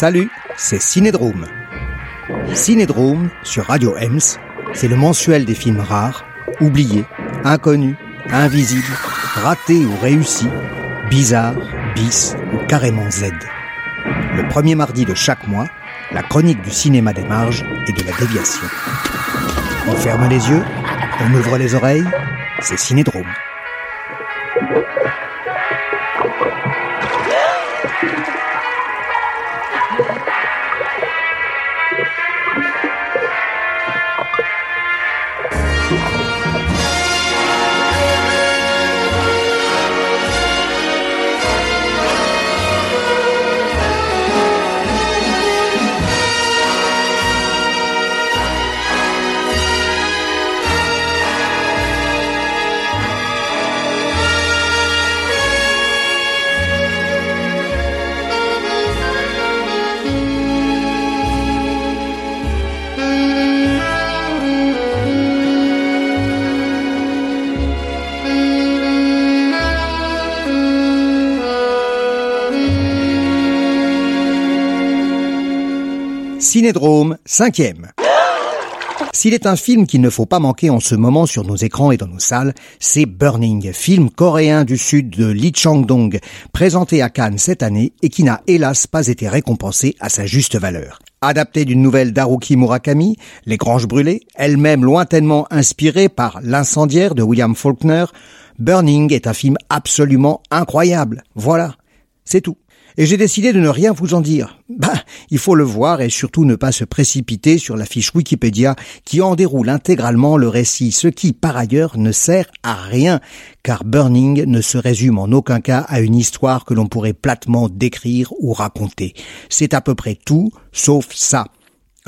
Salut, c'est Cinédrome. Cinédrome sur Radio Ems, c'est le mensuel des films rares, oubliés, inconnus, invisibles, ratés ou réussis, bizarres, bis ou carrément Z. Le premier mardi de chaque mois, la chronique du cinéma des marges et de la déviation. On ferme les yeux, on ouvre les oreilles, c'est Cinédrome. Cinédrome, cinquième. S'il est un film qu'il ne faut pas manquer en ce moment sur nos écrans et dans nos salles, c'est Burning, film coréen du sud de Lee Chang-dong, présenté à Cannes cette année et qui n'a hélas pas été récompensé à sa juste valeur. Adapté d'une nouvelle d'Haruki Murakami, Les Granges Brûlées, elle-même lointainement inspirée par L'incendiaire de William Faulkner, Burning est un film absolument incroyable. Voilà, c'est tout et j'ai décidé de ne rien vous en dire. Bah, il faut le voir et surtout ne pas se précipiter sur la fiche Wikipédia qui en déroule intégralement le récit, ce qui par ailleurs ne sert à rien, car Burning ne se résume en aucun cas à une histoire que l'on pourrait platement décrire ou raconter. C'est à peu près tout, sauf ça.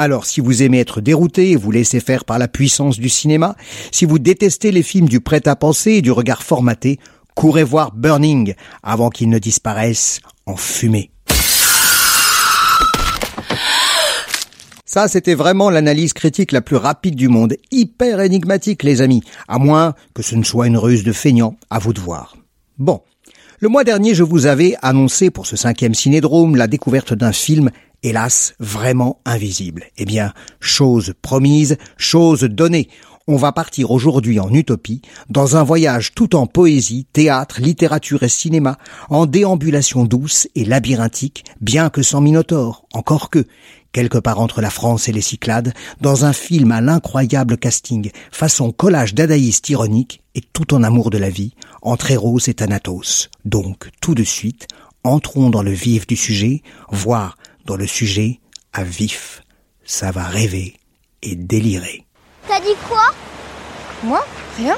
Alors, si vous aimez être dérouté et vous laisser faire par la puissance du cinéma, si vous détestez les films du prêt-à-penser et du regard formaté, courez voir Burning avant qu'il ne disparaisse en fumée. Ça, c'était vraiment l'analyse critique la plus rapide du monde, hyper énigmatique, les amis, à moins que ce ne soit une ruse de feignant, à vous de voir. Bon. Le mois dernier, je vous avais annoncé pour ce cinquième cinédrome la découverte d'un film, hélas, vraiment invisible. Eh bien, chose promise, chose donnée on va partir aujourd'hui en utopie, dans un voyage tout en poésie, théâtre, littérature et cinéma, en déambulation douce et labyrinthique, bien que sans minotaure, encore que, quelque part entre la France et les Cyclades, dans un film à l'incroyable casting, façon collage dadaïste ironique et tout en amour de la vie, entre Eros et Thanatos. Donc, tout de suite, entrons dans le vif du sujet, voire dans le sujet à vif. Ça va rêver et délirer. T'as dit quoi? Moi? Rien?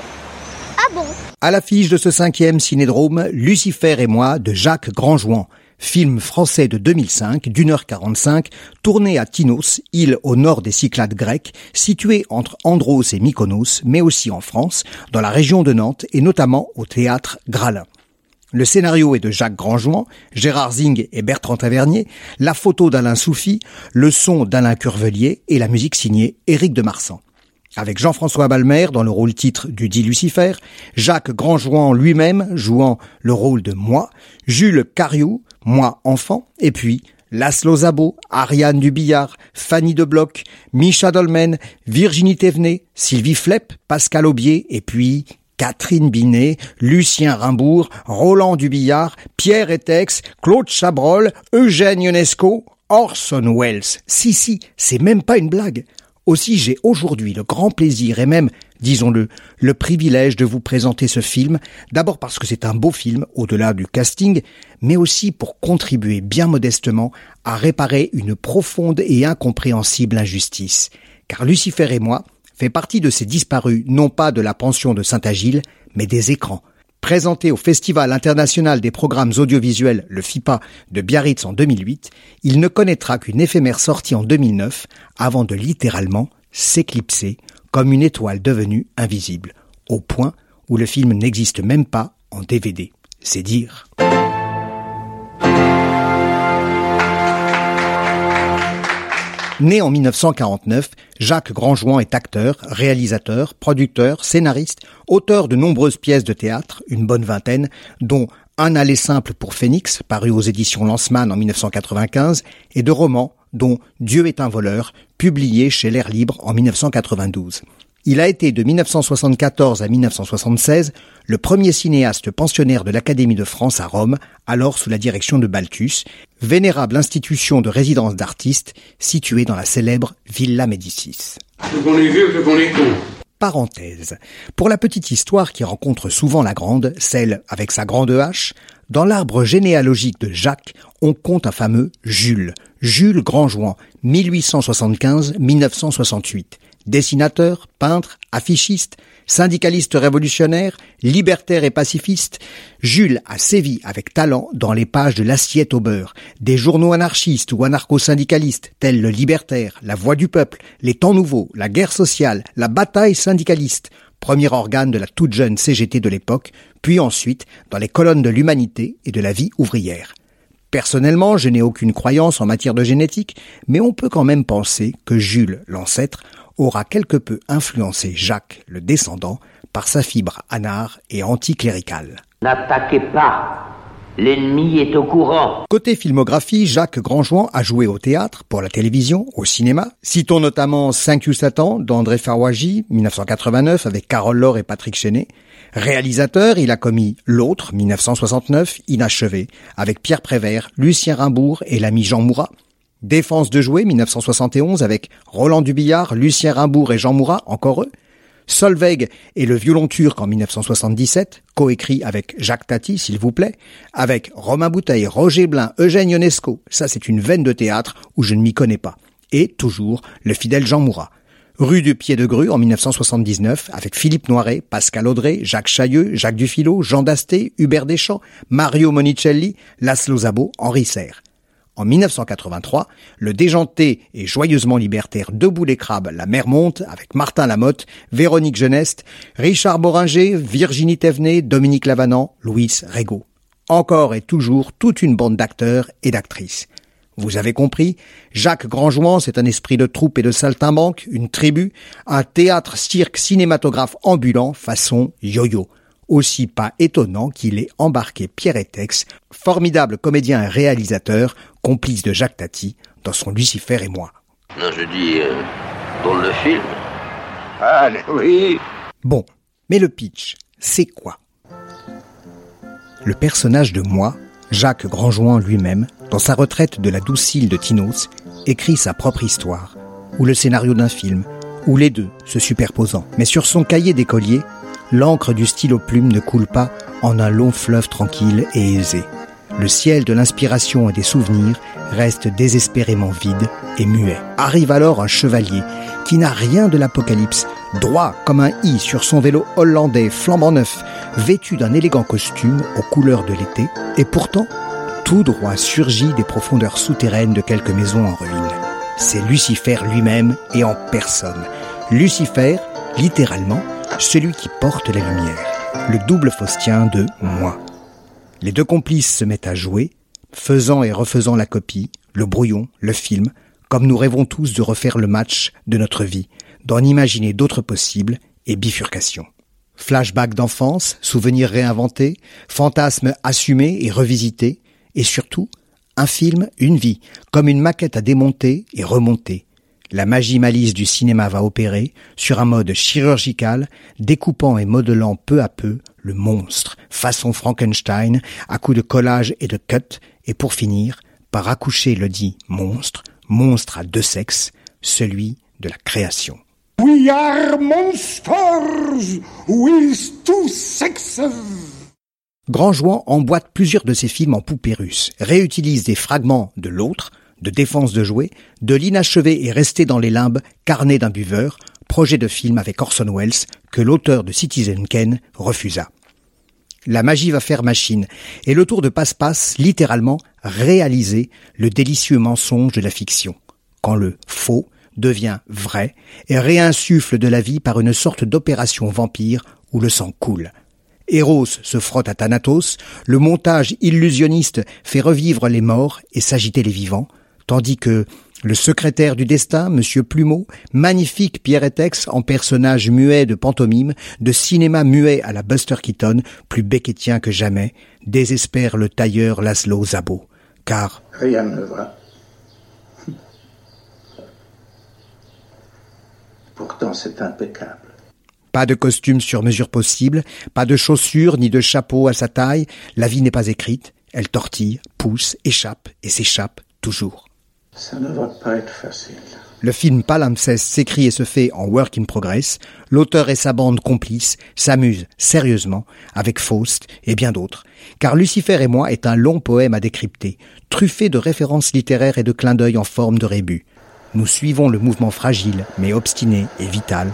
Ah bon? À l'affiche de ce cinquième cinédrome, Lucifer et moi de Jacques Grandjouan, film français de 2005 d'une heure 45, tourné à Tinos, île au nord des Cyclades grecques, située entre Andros et Mykonos, mais aussi en France, dans la région de Nantes et notamment au théâtre Gralin. Le scénario est de Jacques Grandjouan, Gérard Zing et Bertrand Tavernier, la photo d'Alain Soufi, le son d'Alain Curvelier et la musique signée Éric de Marsan avec Jean-François Balmer dans le rôle titre du dit Lucifer, Jacques Grandjouan lui-même jouant le rôle de moi, Jules Cariou, moi enfant, et puis Laszlo Zabo, Ariane Dubillard, Fanny de Bloch, Micha Dolmen, Virginie Thévenet, Sylvie Flepp, Pascal Aubier, et puis Catherine Binet, Lucien Rimbourg, Roland Dubillard, Pierre Etex, Claude Chabrol, Eugène Ionesco, Orson Welles. Si, si, c'est même pas une blague. Aussi j'ai aujourd'hui le grand plaisir et même, disons-le, le privilège de vous présenter ce film, d'abord parce que c'est un beau film au-delà du casting, mais aussi pour contribuer bien modestement à réparer une profonde et incompréhensible injustice. Car Lucifer et moi fait partie de ces disparus non pas de la pension de Saint-Agile, mais des écrans, Présenté au Festival international des programmes audiovisuels, le FIPA, de Biarritz en 2008, il ne connaîtra qu'une éphémère sortie en 2009 avant de littéralement s'éclipser comme une étoile devenue invisible, au point où le film n'existe même pas en DVD. C'est dire. Né en 1949, Jacques Grandjouan est acteur, réalisateur, producteur, scénariste, auteur de nombreuses pièces de théâtre, une bonne vingtaine, dont Un aller simple pour Phoenix, paru aux éditions Lanceman en 1995, et de romans, dont Dieu est un voleur, publié chez l'Air Libre en 1992. Il a été de 1974 à 1976 le premier cinéaste pensionnaire de l'Académie de France à Rome, alors sous la direction de Balthus, vénérable institution de résidence d'artistes située dans la célèbre Villa Médicis. Parenthèse. Pour la petite histoire qui rencontre souvent la grande, celle avec sa grande hache, dans l'arbre généalogique de Jacques, on compte un fameux Jules, Jules Grandjouan, 1875-1968 dessinateur, peintre, affichiste, syndicaliste révolutionnaire, libertaire et pacifiste, Jules a sévi avec talent dans les pages de l'assiette au beurre, des journaux anarchistes ou anarcho-syndicalistes tels le Libertaire, La Voix du Peuple, Les Temps Nouveaux, La Guerre sociale, La Bataille syndicaliste, premier organe de la toute jeune CGT de l'époque, puis ensuite dans les colonnes de l'humanité et de la vie ouvrière. Personnellement, je n'ai aucune croyance en matière de génétique, mais on peut quand même penser que Jules, l'ancêtre, aura quelque peu influencé Jacques, le descendant, par sa fibre anard et anticléricale. N'attaquez pas L'ennemi est au courant. Côté filmographie, Jacques Grandjouan a joué au théâtre, pour la télévision, au cinéma. Citons notamment 5 q Satan d'André Farwaji, 1989, avec Carole Laure et Patrick Chenet. Réalisateur, il a commis L'autre, 1969, inachevé, avec Pierre Prévert, Lucien Rimbourg et l'ami Jean Mourat. Défense de jouer 1971 avec Roland Dubillard, Lucien Rimbourg et Jean Mourat, encore eux. Solveig et le violon turc en 1977, coécrit avec Jacques Tati, s'il vous plaît, avec Romain Bouteille, Roger Blin, Eugène Ionesco. Ça, c'est une veine de théâtre où je ne m'y connais pas. Et toujours le fidèle Jean Mourat. Rue du Pied de Grue en 1979 avec Philippe Noiret, Pascal Audrey, Jacques Chailleux, Jacques Dufilot, Jean Dasté, Hubert Deschamps, Mario Monicelli, Laszlo Zabo, Henri Serre. En 1983, le déjanté et joyeusement libertaire Debout les crabes, La mer monte, avec Martin Lamotte, Véronique Geneste, Richard Boringer, Virginie Thévenet, Dominique Lavanant, Louis Régaud. Encore et toujours toute une bande d'acteurs et d'actrices. Vous avez compris, Jacques Grandjouan, c'est un esprit de troupe et de saltimbanque, une tribu, un théâtre cirque cinématographe ambulant façon yo-yo aussi pas étonnant qu'il ait embarqué Pierre Etex, formidable comédien et réalisateur, complice de Jacques Tati, dans son Lucifer et moi. Non, je dis, euh, dans le film. Ah, oui. Bon, mais le pitch, c'est quoi? Le personnage de moi, Jacques Grandjouan lui-même, dans sa retraite de la douce île de Tinos, écrit sa propre histoire, ou le scénario d'un film, ou les deux se superposant. Mais sur son cahier d'écolier, l'encre du stylo plume ne coule pas en un long fleuve tranquille et aisé. Le ciel de l'inspiration et des souvenirs reste désespérément vide et muet. Arrive alors un chevalier qui n'a rien de l'apocalypse, droit comme un i sur son vélo hollandais flambant neuf, vêtu d'un élégant costume aux couleurs de l'été, et pourtant tout droit surgit des profondeurs souterraines de quelques maisons en ruine. C'est Lucifer lui-même et en personne. Lucifer, littéralement, celui qui porte la lumière, le double faustien de moi. Les deux complices se mettent à jouer, faisant et refaisant la copie, le brouillon, le film, comme nous rêvons tous de refaire le match de notre vie, d'en imaginer d'autres possibles et bifurcations. Flashback d'enfance, souvenirs réinventés, fantasmes assumés et revisités, et surtout, un film, une vie, comme une maquette à démonter et remonter, la magie malice du cinéma va opérer sur un mode chirurgical, découpant et modelant peu à peu le monstre, façon Frankenstein, à coups de collage et de cut, et pour finir, par accoucher le dit monstre, monstre à deux sexes, celui de la création. We are monsters with two sexes. Emboîte plusieurs de ses films en poupées russes, réutilise des fragments de l'autre, de défense de jouets, de l'inachevé et resté dans les limbes, carnet d'un buveur, projet de film avec Orson Welles que l'auteur de Citizen Kane refusa. La magie va faire machine, et le tour de passe-passe, littéralement, réaliser le délicieux mensonge de la fiction, quand le faux devient vrai et réinsuffle de la vie par une sorte d'opération vampire où le sang coule. Eros se frotte à Thanatos, le montage illusionniste fait revivre les morts et s'agiter les vivants, tandis que Le secrétaire du destin, Monsieur Plumeau, magnifique Pierre Etex en personnage muet de pantomime, de cinéma muet à la Buster Keaton, plus beckettien que jamais, désespère le tailleur Laszlo Zabo. Car Rien ne va. Pourtant, c'est impeccable. Pas de costume sur mesure possible, pas de chaussures ni de chapeau à sa taille, la vie n'est pas écrite, elle tortille, pousse, échappe et s'échappe toujours. Ça ne va pas être facile. Le film Palimpseste s'écrit et se fait en work in progress. L'auteur et sa bande complice s'amusent sérieusement avec Faust et bien d'autres. Car Lucifer et moi est un long poème à décrypter, truffé de références littéraires et de clins d'œil en forme de rébus. Nous suivons le mouvement fragile, mais obstiné et vital,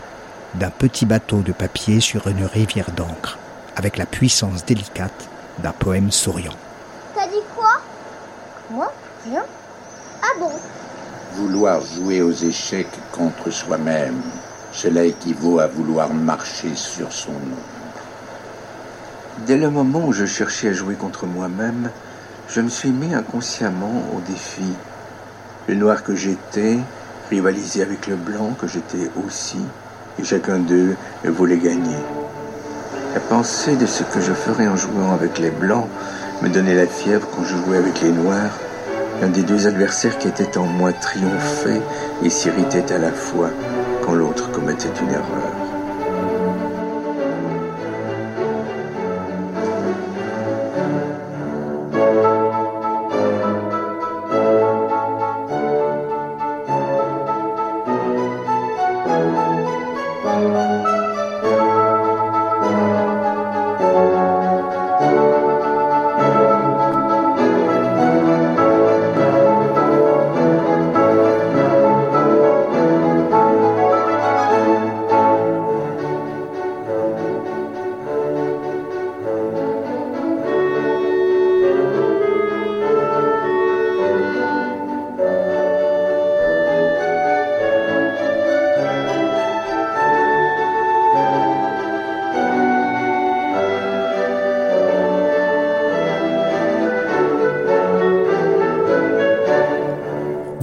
d'un petit bateau de papier sur une rivière d'encre, avec la puissance délicate d'un poème souriant. T'as dit quoi? Moi? Rien? Ah bon? Vouloir jouer aux échecs contre soi-même, cela équivaut à vouloir marcher sur son nom. Dès le moment où je cherchais à jouer contre moi-même, je me suis mis inconsciemment au défi. Le noir que j'étais rivalisait avec le blanc que j'étais aussi, et chacun d'eux voulait gagner. La pensée de ce que je ferais en jouant avec les blancs me donnait la fièvre quand je jouais avec les noirs. L'un des deux adversaires qui était en moi triomphait et s'irritait à la fois quand l'autre commettait une erreur.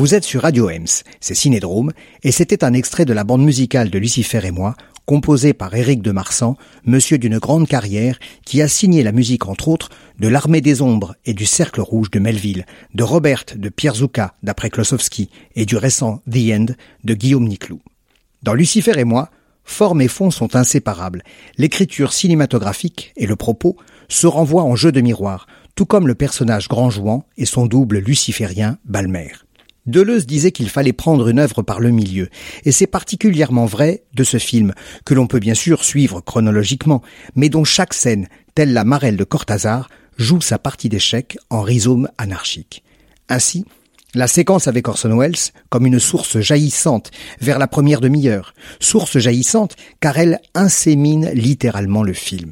Vous êtes sur Radio Ems, c'est Cinédrome, et c'était un extrait de la bande musicale de Lucifer et moi, composée par Éric de Marsan, monsieur d'une grande carrière, qui a signé la musique entre autres de l'Armée des Ombres et du Cercle Rouge de Melville, de Robert de Pierre Zucca d'après Klosowski et du récent The End de Guillaume Niclou. Dans Lucifer et moi, forme et fond sont inséparables. L'écriture cinématographique et le propos se renvoient en jeu de miroir, tout comme le personnage grand jouant et son double luciférien Balmer. Deleuze disait qu'il fallait prendre une œuvre par le milieu, et c'est particulièrement vrai de ce film, que l'on peut bien sûr suivre chronologiquement, mais dont chaque scène, telle la marelle de Cortázar, joue sa partie d'échec en rhizome anarchique. Ainsi, la séquence avec Orson Welles comme une source jaillissante vers la première demi-heure, source jaillissante car elle insémine littéralement le film.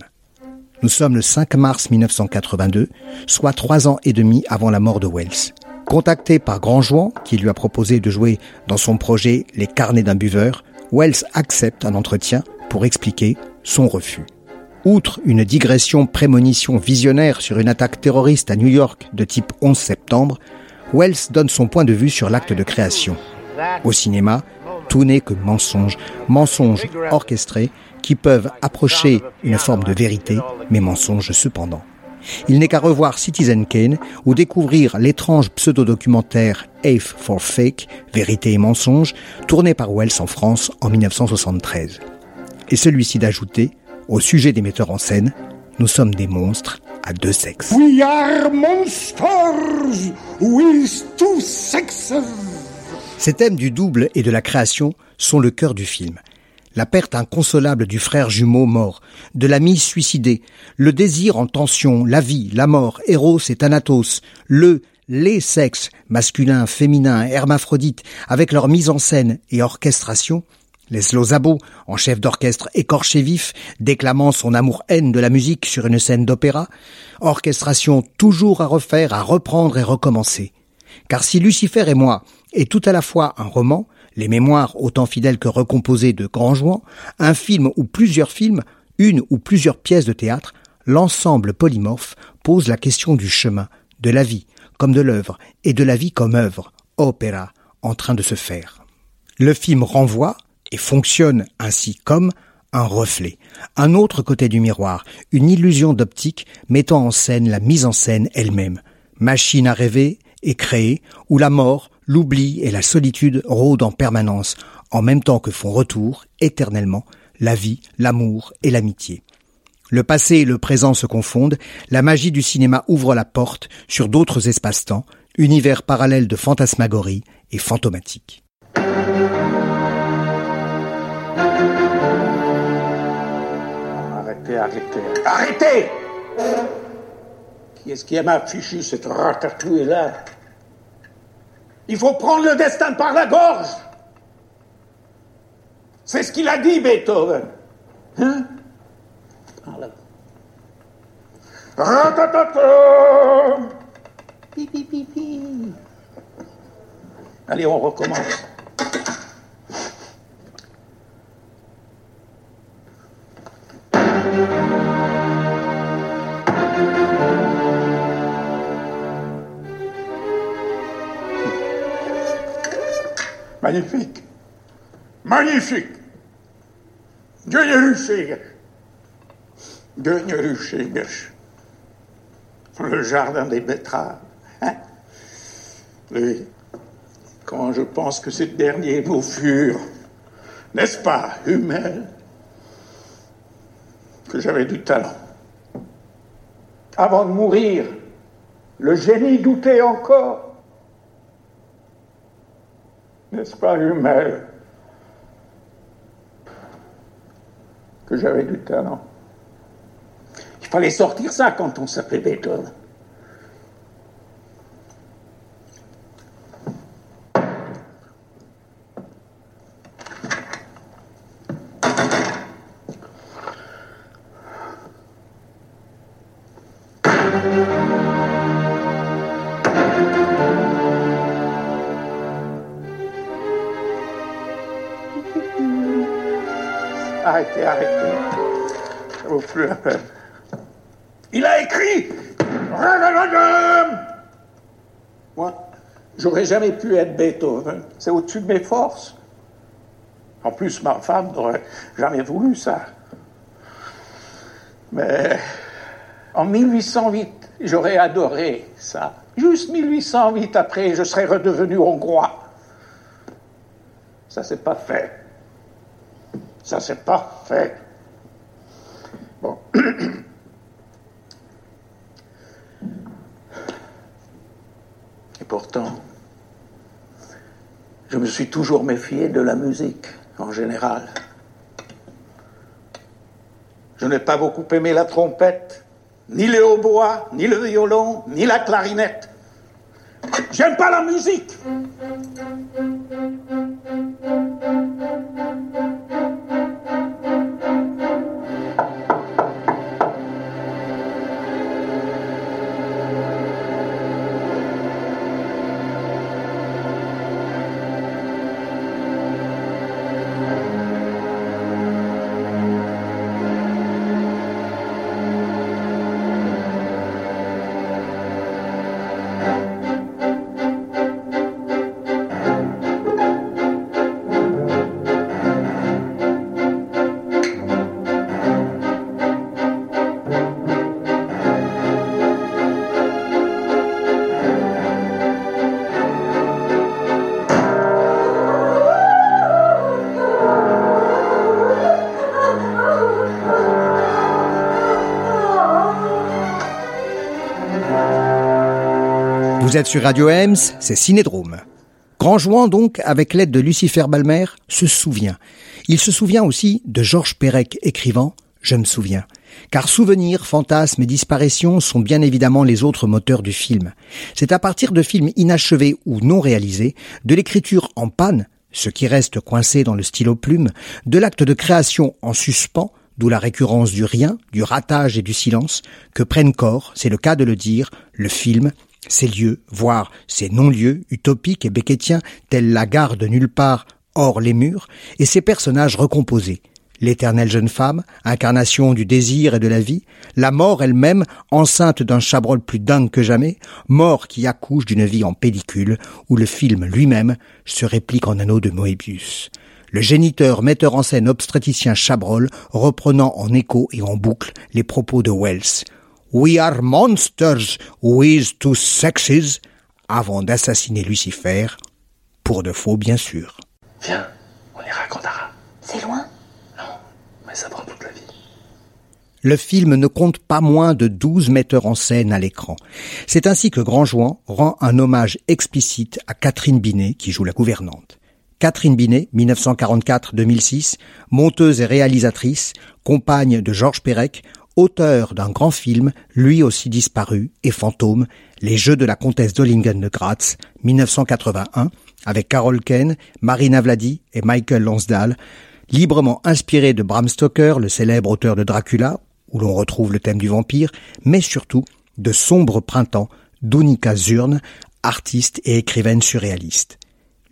Nous sommes le 5 mars 1982, soit trois ans et demi avant la mort de Wells. Contacté par Grandjouan, qui lui a proposé de jouer dans son projet Les carnets d'un buveur, Wells accepte un entretien pour expliquer son refus. Outre une digression prémonition visionnaire sur une attaque terroriste à New York de type 11 septembre, Wells donne son point de vue sur l'acte de création. Au cinéma, tout n'est que mensonges, mensonges orchestrés qui peuvent approcher une forme de vérité, mais mensonges cependant. Il n'est qu'à revoir Citizen Kane ou découvrir l'étrange pseudo-documentaire Afe for Fake, Vérité et mensonge, tourné par Wells en France en 1973. Et celui-ci d'ajouter, au sujet des metteurs en scène, nous sommes des monstres à deux sexes. We are monsters with two sexes. Ces thèmes du double et de la création sont le cœur du film. La perte inconsolable du frère jumeau mort, de l'ami suicidé, le désir en tension, la vie, la mort, Eros et Thanatos, le, les sexes, masculin, féminin, hermaphrodite, avec leur mise en scène et orchestration, Leslo Zabo, en chef d'orchestre écorché vif, déclamant son amour-haine de la musique sur une scène d'opéra, orchestration toujours à refaire, à reprendre et recommencer. Car si Lucifer et moi est tout à la fois un roman, les mémoires autant fidèles que recomposées de grands jouants, un film ou plusieurs films, une ou plusieurs pièces de théâtre, l'ensemble polymorphe pose la question du chemin, de la vie comme de l'œuvre, et de la vie comme œuvre, opéra, en train de se faire. Le film renvoie et fonctionne ainsi comme un reflet, un autre côté du miroir, une illusion d'optique mettant en scène la mise en scène elle-même, machine à rêver et créer, où la mort, l'oubli et la solitude rôdent en permanence, en même temps que font retour, éternellement, la vie, l'amour et l'amitié. Le passé et le présent se confondent, la magie du cinéma ouvre la porte sur d'autres espaces-temps, univers parallèles de fantasmagorie et fantomatique. Arrêtez, arrêtez, arrêtez Qui est-ce qui m'a affiché cette ratatouille-là? Il faut prendre le destin par la gorge C'est ce qu'il a dit, Beethoven. Hein? Allez, on recommence. Magnifique. Magnifique. Gönülsüger. Gönülsüger. Le jardin des betteraves. Hein? Oui. Quand je pense que ces derniers mots furent, n'est-ce pas, Hummel, que j'avais du talent. Avant de mourir, le génie doutait encore. N'est-ce pas, Hummel, que j'avais du talent? Il fallait sortir ça quand on s'appelait Beethoven. Arrêtez, arrêtez. Ça vaut plus la peine. Il a écrit Moi, j'aurais jamais pu être Beethoven. C'est au-dessus de mes forces. En plus, ma femme n'aurait jamais voulu ça. Mais en 1808, j'aurais adoré ça. Juste 1808 après, je serais redevenu hongrois. Ça, c'est pas fait. Ça, c'est pas fait. Bon. Et pourtant, je me suis toujours méfié de la musique, en général. Je n'ai pas beaucoup aimé la trompette, ni le hautbois, ni le violon, ni la clarinette. J'aime pas la musique. Vous êtes sur Radio Ems, c'est Cinédrome. Grand Jouan, donc, avec l'aide de Lucifer Balmer, se souvient. Il se souvient aussi de Georges Perec écrivant Je me souviens. Car souvenirs, fantasmes et disparitions sont bien évidemment les autres moteurs du film. C'est à partir de films inachevés ou non réalisés, de l'écriture en panne, ce qui reste coincé dans le stylo plume, de l'acte de création en suspens, d'où la récurrence du rien, du ratage et du silence, que prennent corps, c'est le cas de le dire, le film ces lieux, voire ces non-lieux utopiques et becquetiens, tels la gare de nulle part hors les murs, et ces personnages recomposés, L'éternelle jeune femme, incarnation du désir et de la vie, la mort elle-même, enceinte d'un chabrol plus dingue que jamais, mort qui accouche d'une vie en pellicule, où le film lui-même se réplique en anneau de Moebius. Le géniteur metteur en scène obstétricien Chabrol reprenant en écho et en boucle les propos de Wells. We are monsters with two sexes, avant d'assassiner Lucifer, pour de faux bien sûr. Viens, on ira à Grandara. C'est loin? Non, mais ça prend toute la vie. Le film ne compte pas moins de 12 metteurs en scène à l'écran. C'est ainsi que Grand Jouan rend un hommage explicite à Catherine Binet qui joue la gouvernante. Catherine Binet, 1944-2006, monteuse et réalisatrice, compagne de Georges Perec, auteur d'un grand film, lui aussi disparu, et fantôme, Les Jeux de la comtesse d'Ollingen de Graz, 1981, avec Carol Ken, Marina Vladi et Michael Lonsdale, librement inspiré de Bram Stoker, le célèbre auteur de Dracula, où l'on retrouve le thème du vampire, mais surtout de Sombre Printemps d'Unica Zurne, artiste et écrivaine surréaliste.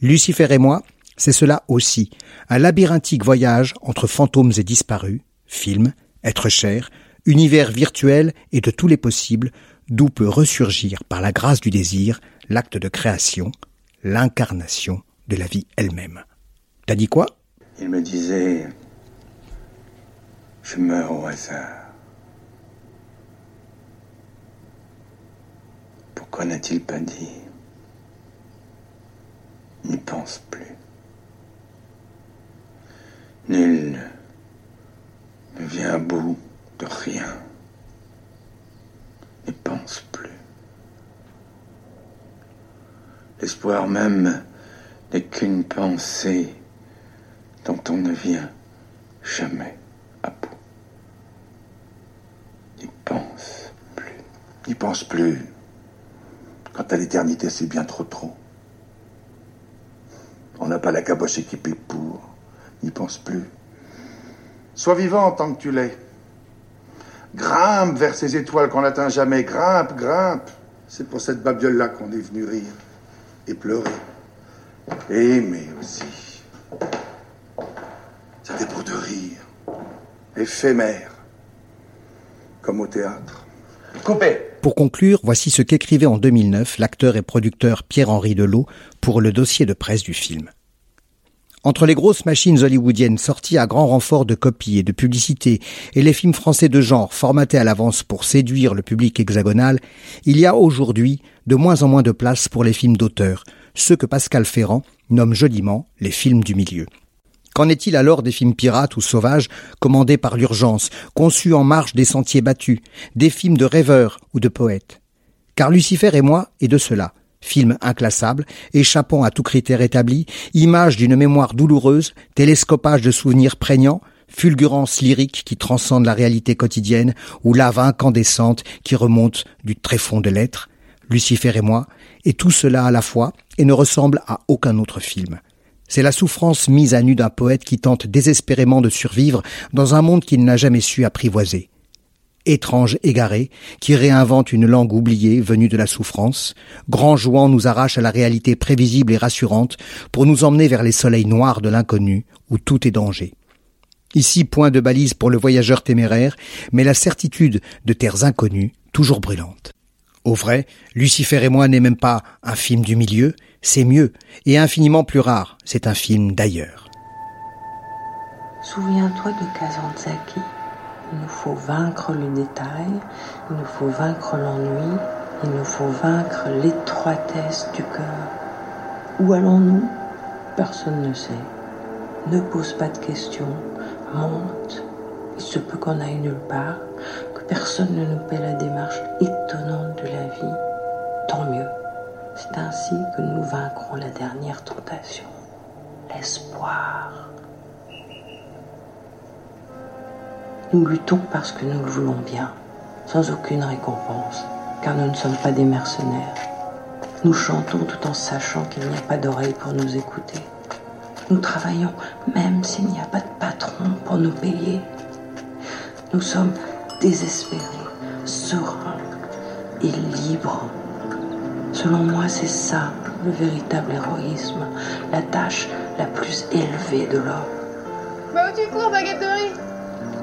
Lucifer et moi, c'est cela aussi, un labyrinthique voyage entre fantômes et disparus, film, être cher, univers virtuel et de tous les possibles, d'où peut ressurgir par la grâce du désir l'acte de création, l'incarnation de la vie elle-même. T'as dit quoi? Il me disait, je meurs au hasard. Pourquoi n'a-t-il pas dit N'y pense plus. Nul ne vient à bout rien. N'y pense plus. L'espoir même n'est qu'une pensée dont on ne vient jamais à bout. N'y pense plus. N'y pense plus. Quant à l'éternité, c'est bien trop trop. On n'a pas la caboche équipée pour. N'y pense plus. Sois vivant tant que tu l'es. Grimpe vers ces étoiles qu'on n'atteint jamais. Grimpe, grimpe. C'est pour cette babiole-là qu'on est venu rire et pleurer. Aimer aussi. C'était pour de rire. Éphémère. Comme au théâtre. Coupé Pour conclure, voici ce qu'écrivait en 2009 l'acteur et producteur Pierre-Henri Delot pour le dossier de presse du film. Entre les grosses machines hollywoodiennes sorties à grand renfort de copies et de publicités et les films français de genre formatés à l'avance pour séduire le public hexagonal, il y a aujourd'hui de moins en moins de place pour les films d'auteur, ceux que Pascal Ferrand nomme joliment les films du milieu. Qu'en est-il alors des films pirates ou sauvages commandés par l'urgence, conçus en marge des sentiers battus, des films de rêveurs ou de poètes? Car Lucifer et moi est de cela. Film inclassable, échappant à tout critère établi, image d'une mémoire douloureuse, télescopage de souvenirs prégnants, fulgurance lyrique qui transcende la réalité quotidienne, ou lave incandescente qui remonte du tréfonds de l'être, Lucifer et moi, et tout cela à la fois, et ne ressemble à aucun autre film. C'est la souffrance mise à nu d'un poète qui tente désespérément de survivre dans un monde qu'il n'a jamais su apprivoiser étrange égaré, qui réinvente une langue oubliée venue de la souffrance, grand jouant nous arrache à la réalité prévisible et rassurante pour nous emmener vers les soleils noirs de l'inconnu, où tout est danger. Ici, point de balise pour le voyageur téméraire, mais la certitude de terres inconnues, toujours brûlantes. Au vrai, Lucifer et moi n'est même pas un film du milieu, c'est mieux, et infiniment plus rare, c'est un film d'ailleurs. Souviens-toi de Kazantzaki. Il nous faut vaincre le détail, il nous faut vaincre l'ennui, il nous faut vaincre l'étroitesse du cœur. Où allons-nous? Personne ne sait. Ne pose pas de questions, monte. Il se peut qu'on aille nulle part, que personne ne nous paie la démarche étonnante de la vie. Tant mieux. C'est ainsi que nous vaincrons la dernière tentation, l'espoir. Nous luttons parce que nous le voulons bien, sans aucune récompense, car nous ne sommes pas des mercenaires. Nous chantons tout en sachant qu'il n'y a pas d'oreille pour nous écouter. Nous travaillons même s'il n'y a pas de patron pour nous payer. Nous sommes désespérés, sereins et libres. Selon moi, c'est ça le véritable héroïsme, la tâche la plus élevée de l'homme. Où tu cours, baguette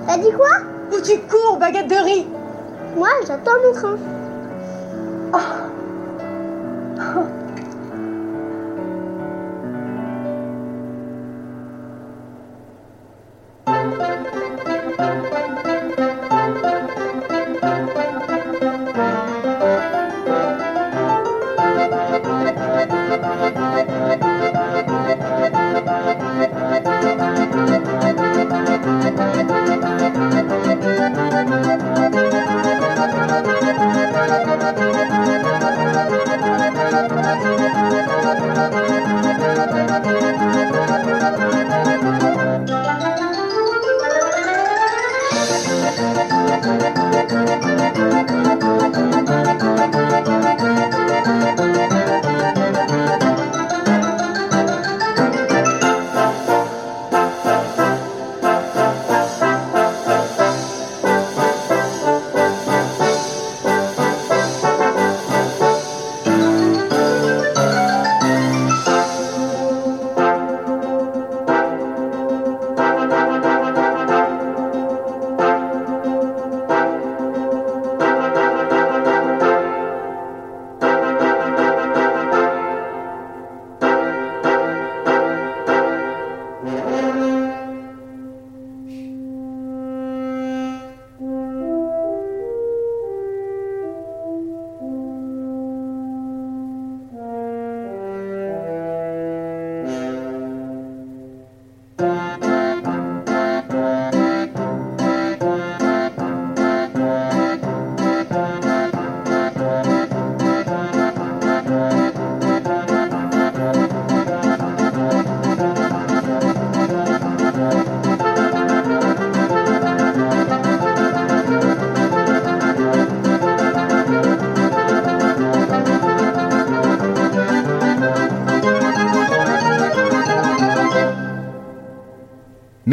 T'as dit quoi Où tu cours, baguette de riz Moi, j'attends mon train.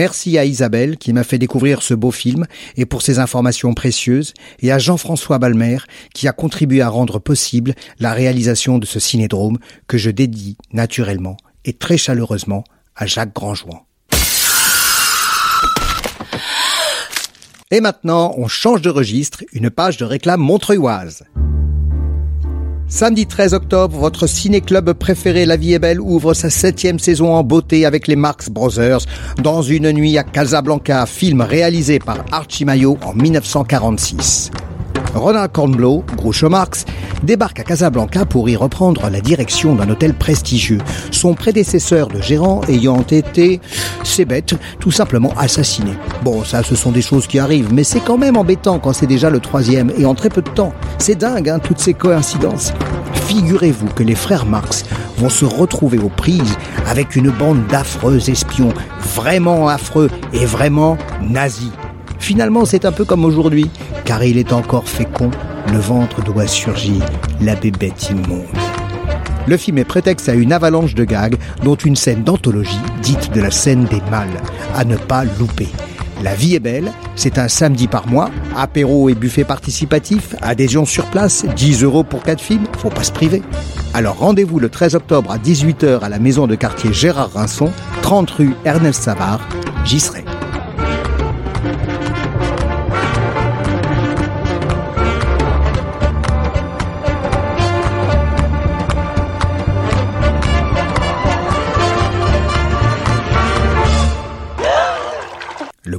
Merci à Isabelle qui m'a fait découvrir ce beau film et pour ses informations précieuses, et à Jean-François Balmer qui a contribué à rendre possible la réalisation de ce cinédrome que je dédie naturellement et très chaleureusement à Jacques Grandjouan. Et maintenant, on change de registre, une page de réclame montreuilloise. Samedi 13 octobre, votre ciné-club préféré La Vie est Belle ouvre sa septième saison en beauté avec les Marx Brothers dans une nuit à Casablanca, film réalisé par Archie Mayo en 1946. Ronan Kornblow, Groucho Marx, débarque à Casablanca pour y reprendre la direction d'un hôtel prestigieux, son prédécesseur de gérant ayant été, c'est bête, tout simplement assassiné. Bon, ça ce sont des choses qui arrivent, mais c'est quand même embêtant quand c'est déjà le troisième et en très peu de temps. C'est dingue, hein, toutes ces coïncidences. Figurez-vous que les frères Marx vont se retrouver aux prises avec une bande d'affreux espions, vraiment affreux et vraiment nazis. Finalement, c'est un peu comme aujourd'hui, car il est encore fécond, le ventre doit surgir, la bébête immonde. Le film est prétexte à une avalanche de gags, dont une scène d'anthologie dite de la scène des mâles, à ne pas louper. La vie est belle, c'est un samedi par mois, apéro et buffet participatif, adhésion sur place, 10 euros pour 4 films, faut pas se priver. Alors rendez-vous le 13 octobre à 18h à la maison de quartier Gérard Rinson, 30 rue Ernest Savard, j'y.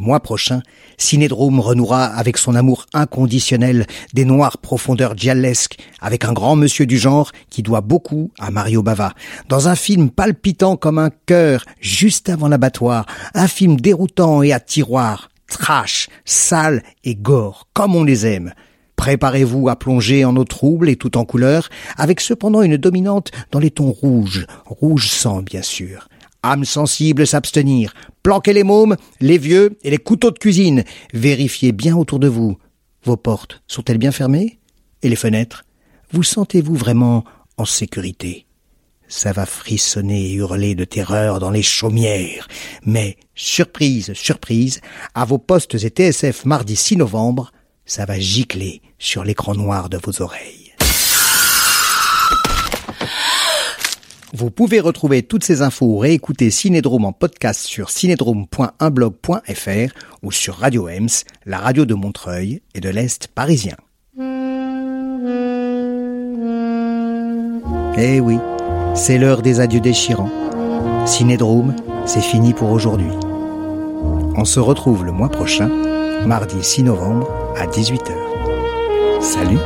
Mois prochain, Cinédrome renouera avec son amour inconditionnel des noires profondeurs giallesques, avec un grand monsieur du genre qui doit beaucoup à Mario Bava. Dans un film palpitant comme un cœur juste avant l'abattoir, un film déroutant et à tiroir, trash, sale et gore, comme on les aime. Préparez-vous à plonger en eau trouble et tout en couleur, avec cependant une dominante dans les tons rouges, rouge sang bien sûr. Âme sensible s'abstenir. Planquez les mômes, les vieux et les couteaux de cuisine. Vérifiez bien autour de vous. Vos portes sont-elles bien fermées Et les fenêtres? Vous sentez-vous vraiment en sécurité? Ça va frissonner et hurler de terreur dans les chaumières. Mais, surprise, surprise, à vos postes et TSF mardi 6 novembre, ça va gicler sur l'écran noir de vos oreilles. Vous pouvez retrouver toutes ces infos ou réécouter Cinédrome en podcast sur cinédrome.unblog.fr ou sur Radio Ems, la radio de Montreuil et de l'Est parisien. Eh oui, c'est l'heure des adieux déchirants. Cinédrome, c'est fini pour aujourd'hui. On se retrouve le mois prochain, mardi 6 novembre à 18h. Salut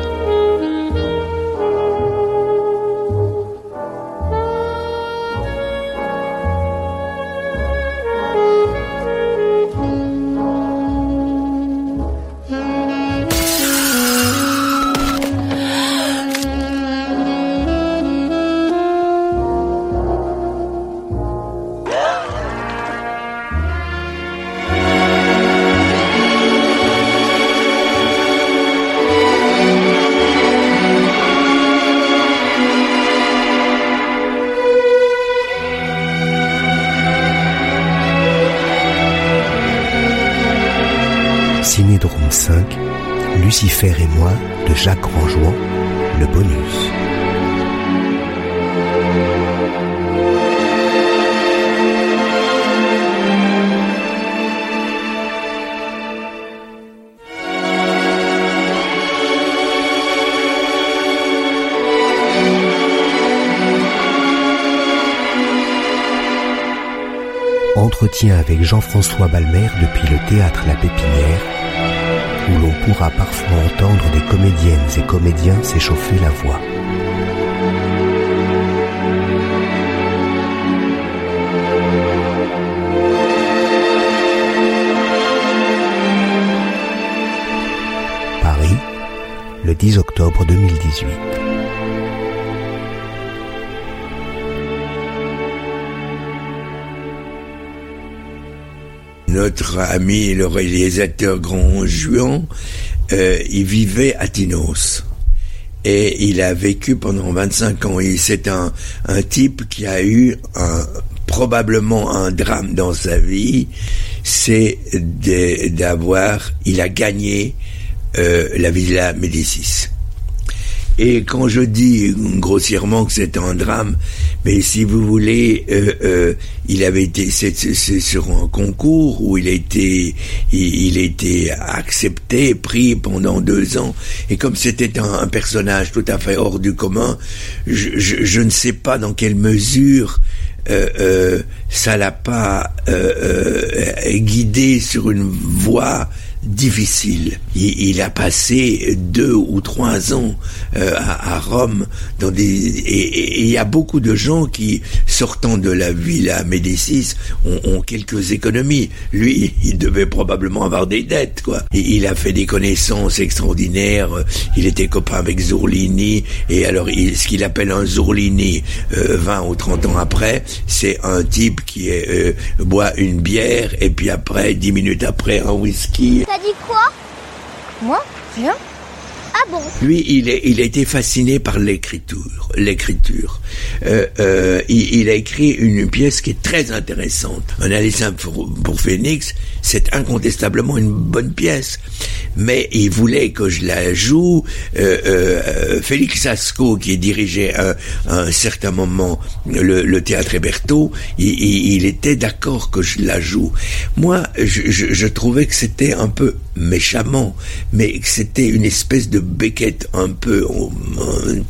Entretien avec Jean-François Balmer depuis le théâtre La Pépinière, où l'on pourra parfois entendre des comédiennes et comédiens s'échauffer la voix. Paris, le 10 octobre 2018. Notre ami le réalisateur Grand Juan, euh, il vivait à Tinos. Et il a vécu pendant 25 ans. C'est un, un type qui a eu probablement un drame dans sa vie. C'est d'avoir, il a gagné euh, la Villa Médicis. Et quand je dis grossièrement que c'est un drame, mais si vous voulez, euh, euh, il avait été c'est, sur un concours où il a été il, a été accepté, pris pendant deux ans. Et comme c'était un, un personnage tout à fait hors du commun, je, je, je ne sais pas dans quelle mesure euh, euh, ça l'a pas euh, euh guidé sur une voie difficile. Il, il, a passé deux ou trois ans euh, à, à, Rome dans des et il y a beaucoup de gens qui sortant de la Villa Médicis ont, ont, quelques économies. Lui, il devait probablement avoir des dettes quoi. Et il a fait des connaissances extraordinaires. Il était copain avec Zourlini et alors il, ce qu'il appelle un Zourlini euh, 20 ou 30 ans après, c'est un type qui est, euh, boit une bière et puis après dix minutes après un whisky. T'as dit quoi? Moi? Rien? Ah Lui, il, a été fasciné par l'écriture. L'écriture. Euh, euh, il, a écrit une pièce qui est très intéressante. Un simple pour, pour Phoenix, c'est incontestablement une bonne pièce. Mais il voulait que je la joue. Euh, Félix Asco, qui dirigeait à, un certain moment le, théâtre Héberto, il, il, était d'accord que je la joue. Moi, je, je trouvais que c'était un peu méchamment, mais que c'était une espèce de Beckett un peu euh,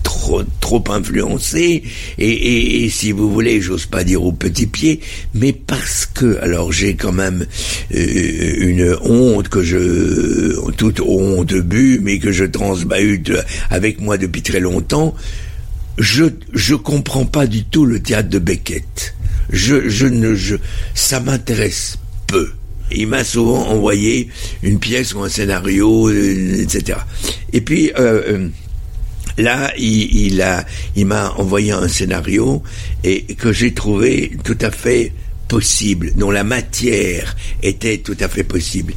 trop influencé et, si vous voulez, j'ose pas dire au petit pied, mais parce que alors j'ai quand même euh, une honte que je toute honte bu, mais que je transbahute avec moi depuis très longtemps. Je je comprends pas du tout le théâtre de Beckett. Je je ne je ça m'intéresse peu il m'a souvent envoyé une pièce ou un scénario, euh, etc. Et puis euh, euh, là, il, a, il m'a envoyé un scénario et que j'ai trouvé tout à fait possible, dont la matière était tout à fait possible.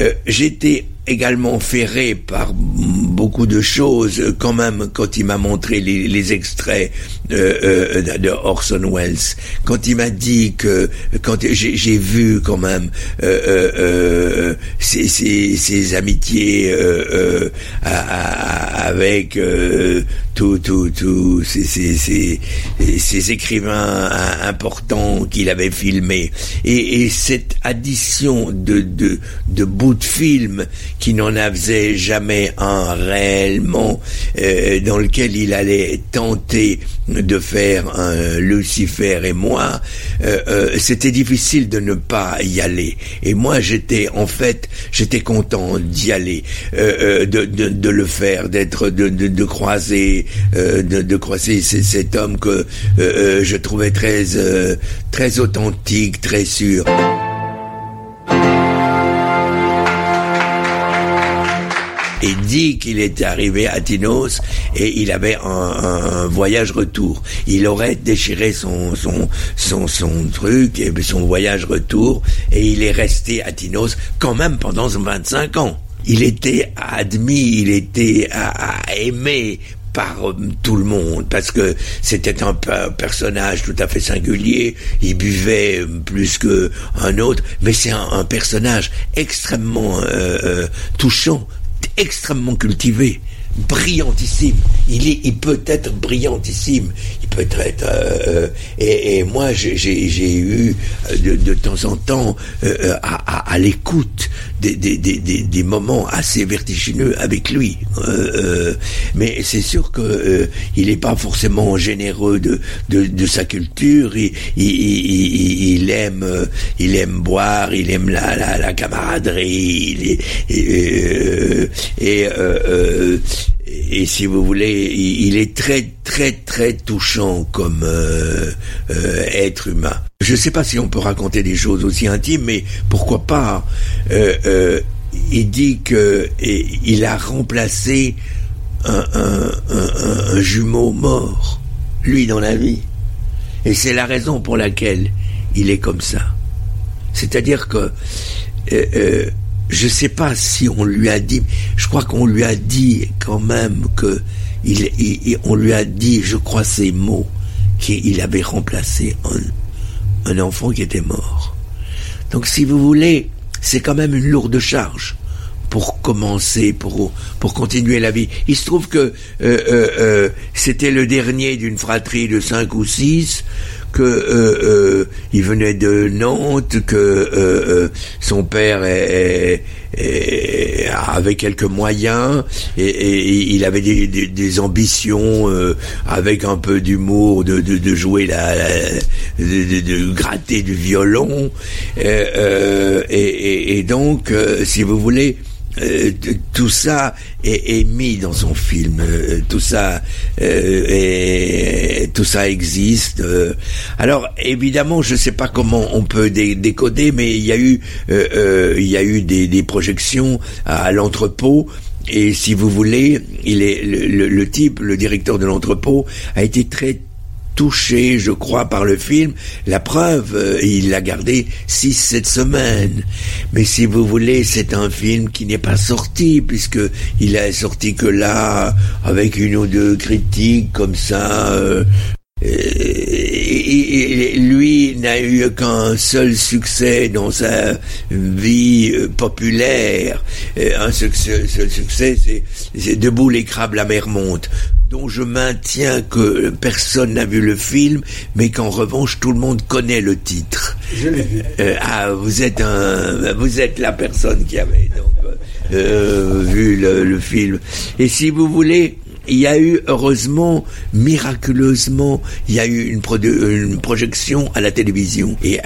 Euh, J'étais également ferré par beaucoup de choses quand même quand il m'a montré les, les extraits euh, euh, de Orson Welles quand il m'a dit que quand j'ai vu quand même euh, ses, ses, ses, amitiés à, avec tous tout, tout ces, ces, ces, écrivains importants qu'il avait filmés. Et, et, cette addition de, de, de bouts de film qui n'en faisait jamais un réellement, euh, dans lequel il allait tenter de faire un Lucifer et moi, euh, euh, c'était difficile de ne pas y aller. Et moi, j'étais en fait, j'étais content d'y aller, de, de, de, le faire, d'être, de, de, de croiser euh, de, de, croiser cet homme que euh, euh, je trouvais très, très authentique, très sûr. et dit qu'il était arrivé à Tinos et il avait un, voyage retour. Il aurait déchiré son, son, son, truc et son voyage retour et il est resté à Tinos quand même pendant 25 ans. Il était admis, il était aimé par euh, tout le monde parce que c'était un, personnage tout à fait singulier. Il buvait euh, plus que un autre, mais c'est un, personnage extrêmement euh, touchant, extrêmement cultivé brillantissime. Il, est, il peut être brillantissime. Il peut être. Euh, et, et, moi, j'ai eu de, de, temps en temps euh, à, à, l'écoute des, des, des, des, moments assez vertigineux avec lui. Euh, mais c'est sûr que il n'est pas forcément généreux de, de, de sa culture. Il, il, il, aime, il aime boire. Il aime la, la, la camaraderie. Il et, et et si vous voulez, il est très très très touchant comme euh, euh, être humain. Je ne sais pas si on peut raconter des choses aussi intimes, mais pourquoi pas euh, Il dit que il a remplacé un, un, jumeau mort, lui dans la vie, et c'est la raison pour laquelle il est comme ça. C'est-à-dire que je sais pas si on lui a dit, je crois qu'on lui a dit quand même que il, on lui a dit, je crois ces mots, qu'il avait remplacé un, un enfant qui était mort. Donc si vous voulez, c'est quand même une lourde charge pour commencer, pour, pour continuer la vie. Il se trouve que euh, euh, euh, c'était le dernier d'une fratrie de cinq ou six, que euh, euh, il venait de Nantes, que euh, son père avait quelques moyens et, il avait des, ambitions avec un peu d'humour de, de, jouer la, de, gratter du violon et, donc si vous voulez euh, tout ça est, est, mis dans son film. Euh, tout ça, euh, tout ça existe. alors évidemment, je ne sais pas comment on peut décoder, mais il y a eu, il y a eu des, des projections à, l'entrepôt. Et si vous voulez, il est le, le type, le directeur de l'entrepôt, a été très touché, je crois, par le film. La preuve, euh, il l'a gardé six, sept semaines. Mais si vous voulez, c'est un film qui n'est pas sorti, puisque il est sorti que là, avec une ou deux critiques comme ça. Euh, lui n'a eu qu'un seul succès dans sa vie euh, populaire. Un seul succès, c'est Debout les crabes, la mer monte dont je maintiens que personne n'a vu le film, mais qu'en revanche tout le monde connaît le titre. Je l'ai vu. Euh, ah, vous êtes un, vous êtes la personne qui avait donc euh, vu le, le, film. Et si vous voulez, il y a eu, heureusement, miraculeusement, il y a eu une, projection à la télévision. Et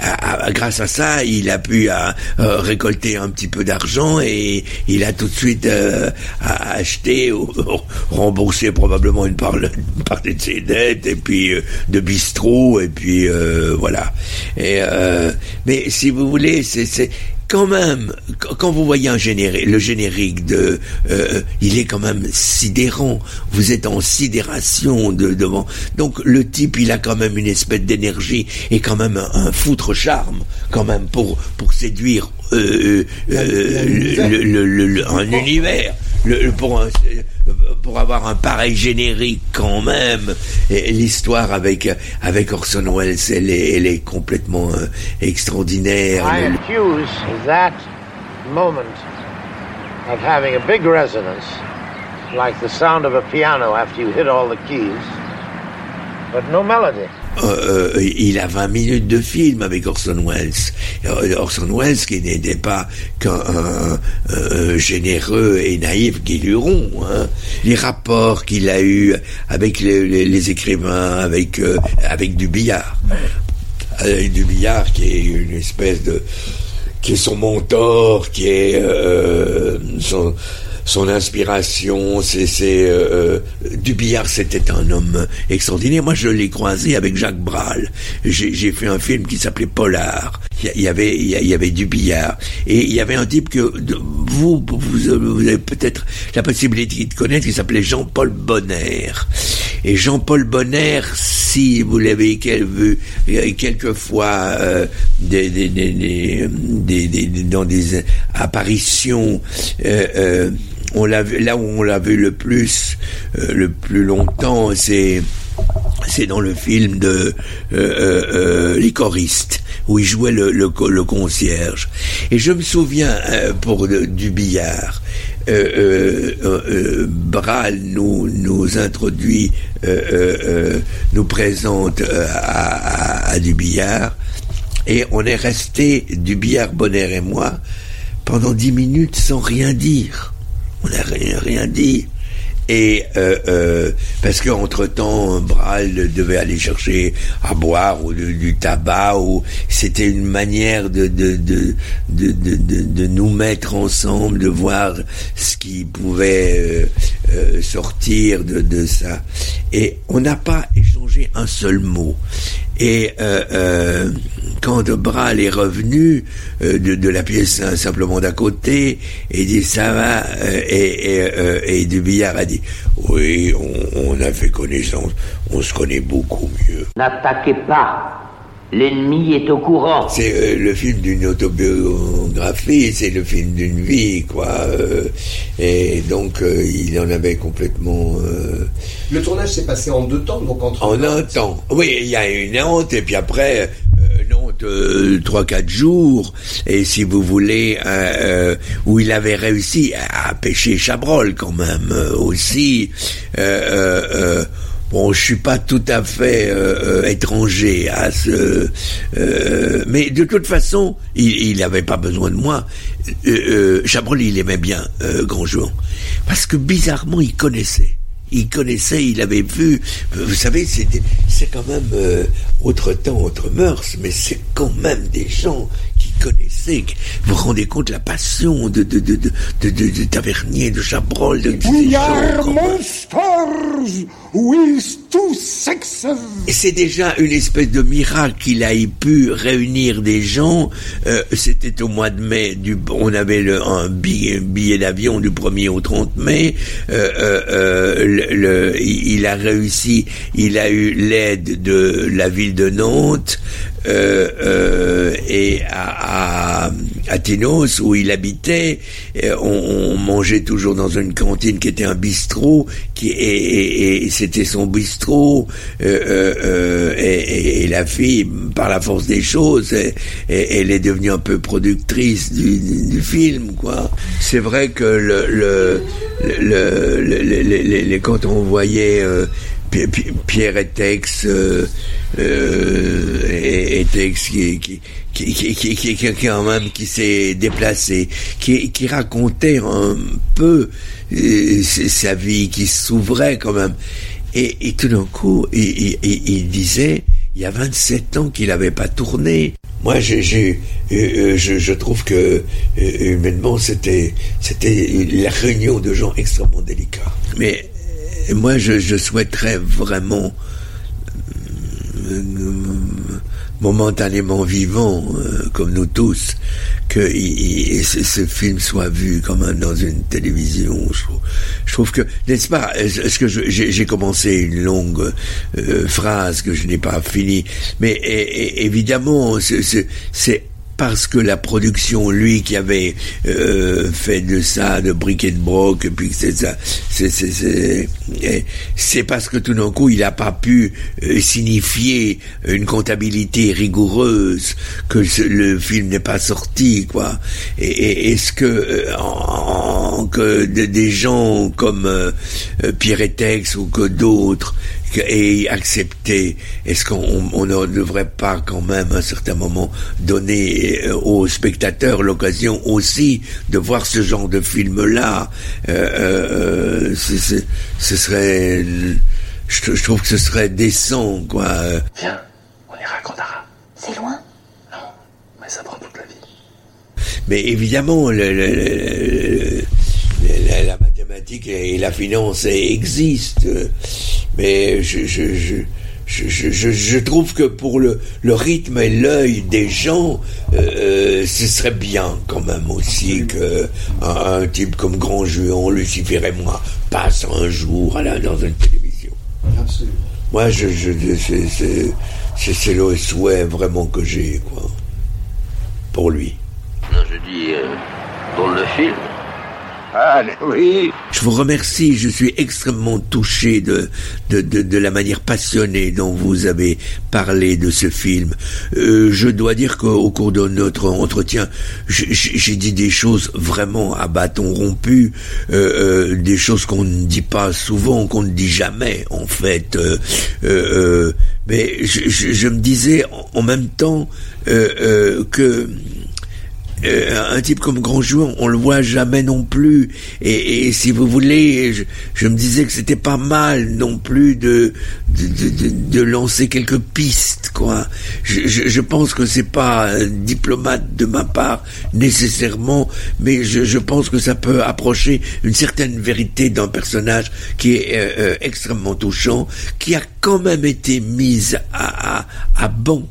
grâce à ça, il a pu euh, récolter un petit peu d'argent et il a tout de suite euh, acheté ou remboursé probablement une, partie de ses dettes et puis euh, de bistrot et puis voilà. Mais si vous voulez, c'est quand même, quand vous voyez un générique, le générique de, euh, il est quand même sidérant. Vous êtes en sidération de, devant. Donc le type, il a quand même une espèce d'énergie et quand même un, foutre charme, quand même pour pour séduire euh, euh, un univers. Le, pour un, pour avoir un pareil générique quand même. L'histoire avec avec Orson Welles, elle est, elle est complètement euh, extraordinaire. I accuse that moment of having a big resonance like the sound of a piano after you hit all the keys, but no melody. Euh, euh, il a 20 minutes de film avec Orson Welles. Euh, Orson Welles qui n'était pas qu'un généreux et naïf guéluron. Hein. Les rapports qu'il a eus avec les, écrivains, avec avec Dubillard, avec Dubillard qui est une espèce de qui est son mentor, qui est euh, son son inspiration, c'est euh, euh, du billard, c'était un homme extraordinaire. Moi, je l'ai croisé avec Jacques Brel. J'ai fait un film qui s'appelait Polar. Il y avait il y avait du billard et il y avait un type que vous vous, avez peut-être la possibilité de connaître qui s'appelait Jean-Paul Bonner. Et Jean-Paul Bonner, si vous l'avez vu quelquefois euh, des, des, des, dans des apparitions euh, euh, on l'a là où on l'a vu le plus, euh, le plus longtemps, c'est c'est dans le film de euh, euh, Les choristes où il jouait le, le, le concierge. Et je me souviens pour du billard. Bral nous nous introduit, nous présente à, à, du billard, et on est resté du billard Bonner et moi pendant dix minutes sans rien dire on n'a rien, rien dit. Et euh, euh, parce qu'entre temps, Bral devait aller chercher à boire ou du, tabac, ou c'était une manière de de, de de, de, de, nous mettre ensemble, de voir ce qui pouvait euh, sortir de, de ça. Et on n'a pas échangé un seul mot. Et euh, euh, quand Bral est revenu euh, de, la pièce hein, simplement d'à côté, et dit ça va, et, et, et, Dubillard a dit oui, on, on a fait connaissance, on se connaît beaucoup mieux. N'attaquez pas L'ennemi est au courant. C'est euh, le film d'une autobiographie, c'est le film d'une vie, quoi. Euh, et donc, euh, il en avait complètement. Le tournage s'est passé en deux temps, donc entre. En un temps. Oui, il y a une Nantes, et puis après. Nantes, trois quatre jours et si vous voulez où il avait réussi à, pêcher Chabrol quand même aussi Bon, je suis pas tout à fait euh, euh, étranger à ce, euh, mais de toute façon, il n'avait pas besoin de moi. Euh, Chabrol, il aimait bien Grandjean, parce que bizarrement, il connaissait. Il connaissait, il avait vu. Vous savez, c'est quand même autre temps, autre mœurs, mais c'est quand même des gens qui connaissaient. Vous vous rendez compte la passion de de de de de, Tavernier, de Chabrol, de, We are monsters with two sexes. C'est déjà une espèce de miracle qu'il a pu réunir des gens. Euh, C'était au mois de mai. Du, on avait le, un billet, billet d'avion du 1er au 30 mai. Euh, euh, euh, le, le, il a réussi. Il a eu l'aide de la ville de Nantes. Euh, euh, et à, à, à Ténos où il habitait, on, on, mangeait toujours dans une cantine qui était un bistrot, qui et, et, c'était son bistrot. Euh, et, et, la fille, par la force des choses, elle est devenue un peu productrice du, du film, quoi. C'est vrai que le, le, le, le, le quand on voyait Pierre Etex, euh, euh, Etex qui, qui, qui, qui, qui, qui, quand même qui s'est déplacé, qui, qui racontait un peu euh, sa vie, qui s'ouvrait quand même. Et, et tout d'un coup, il, il, il, disait, il y a 27 ans qu'il n'avait pas tourné. Moi, j'ai, euh, je, je, trouve que euh, humainement, c'était, c'était la réunion de gens extrêmement délicats. Mais et moi, je, je, souhaiterais vraiment, euh, momentanément vivant, euh, comme nous tous, que ce, film soit vu quand même dans une télévision. Je trouve, je trouve que, n'est-ce pas, est-ce que j'ai commencé une longue euh, phrase que je n'ai pas finie, mais et, et, évidemment, c'est parce que la production, lui qui avait euh, fait de ça, de brick and broc, et puis c'est ça, c'est parce que tout d'un coup il n'a pas pu euh, signifier une comptabilité rigoureuse que le film n'est pas sorti, quoi. Et, est-ce que euh, en, que des gens comme euh, euh, Pierre Etex ou que d'autres aient accepté, est-ce qu'on ne devrait pas quand même à un certain moment donner euh, aux spectateurs l'occasion aussi de voir ce genre de film-là? Ce serait, je, trouve que ce serait décent, quoi. Viens, on y racontera. C'est loin? Non, mais ça prend toute la vie. Mais évidemment, la, mathématique et la finance existent. Mais je, je, trouve que pour le, rythme et l'œil des gens, euh, ce serait bien quand même aussi que un, type comme Grand Juan, Lucifer et moi passe un jour à dans une télévision. Absolument. Moi, je, c'est le souhait vraiment que j'ai, quoi, pour lui. Non, je dis euh, pour le film. Ah. Je vous remercie, je suis extrêmement touché de, de, de, la manière passionnée dont vous avez parlé de ce film. Euh, je dois dire qu'au cours de notre entretien, j'ai dit des choses vraiment à bâton rompu, euh, euh, des choses qu'on ne dit pas souvent, qu'on ne dit jamais en fait. mais je, je, me disais en même temps que euh, un type comme Grand Joueur, on le voit jamais non plus. Et, si vous voulez, je, me disais que c'était pas mal non plus de de, lancer quelques pistes, quoi. Je, pense que c'est pas diplomate de ma part nécessairement, mais je, pense que ça peut approcher une certaine vérité d'un personnage qui est euh, euh, extrêmement touchant, qui a quand même été mise à, à, à banc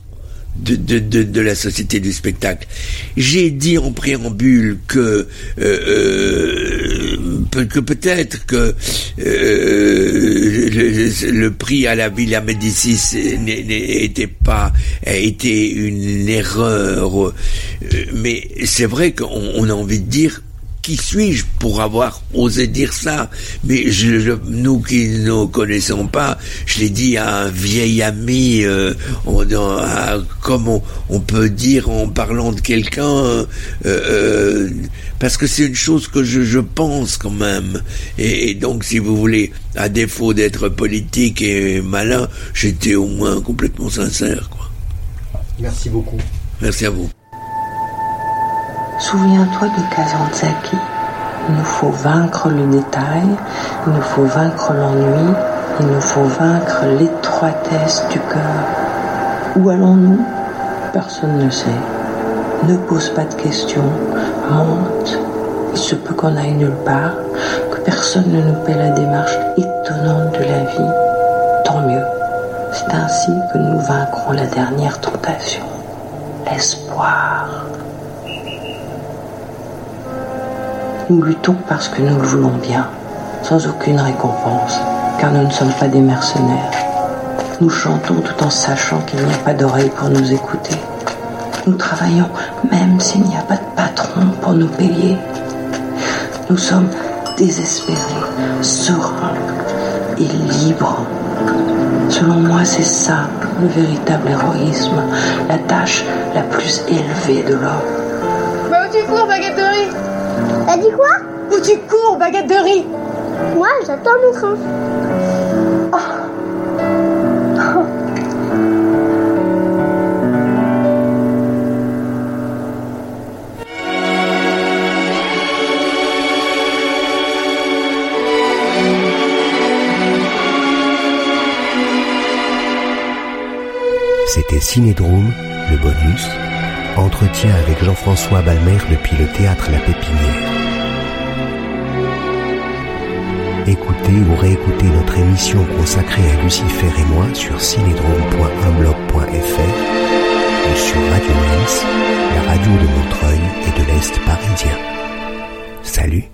de, de, de, de, la société du spectacle. J'ai dit en préambule que euh, euh que peut-être que euh, le, prix à la Villa Médicis n'était pas été une erreur, euh, mais c'est vrai qu'on a envie de dire qui suis-je pour avoir osé dire ça? Mais je, nous qui ne connaissons pas, je l'ai dit à un vieil ami, euh, comme on, peut dire en parlant de quelqu'un, euh, euh, parce que c'est une chose que je, pense quand même. Et, donc, si vous voulez, à défaut d'être politique et malin, j'étais au moins complètement sincère. Quoi. Merci beaucoup. Merci à vous. Souviens-toi de Kazantzaki. Il nous faut vaincre le détail, il nous faut vaincre l'ennui, il nous faut vaincre l'étroitesse du cœur. Où allons-nous? Personne ne sait. Ne pose pas de questions, monte. Il se peut qu'on aille nulle part, que personne ne nous paie la démarche étonnante de la vie. Tant mieux. C'est ainsi que nous vaincrons la dernière tentation, l'espoir. Nous luttons parce que nous le voulons bien, sans aucune récompense, car nous ne sommes pas des mercenaires. Nous chantons tout en sachant qu'il n'y a pas d'oreille pour nous écouter. Nous travaillons même s'il n'y a pas de patron pour nous payer. Nous sommes désespérés, sereins et libres. Selon moi, c'est ça le véritable héroïsme, la tâche la plus élevée de l'homme. Bah où tu cours, T'as dit quoi Où tu cours, baguette de riz Moi, j'attends mon train. C'était Cinédrome, le bonus, entretien avec Jean-François Balmer depuis le théâtre La Pépinière. Écoutez ou réécoutez notre émission consacrée à Lucifer et moi sur cinédrome.unblog.fr ou sur Radio Lens, la radio de Montreuil et de l'Est parisien. Salut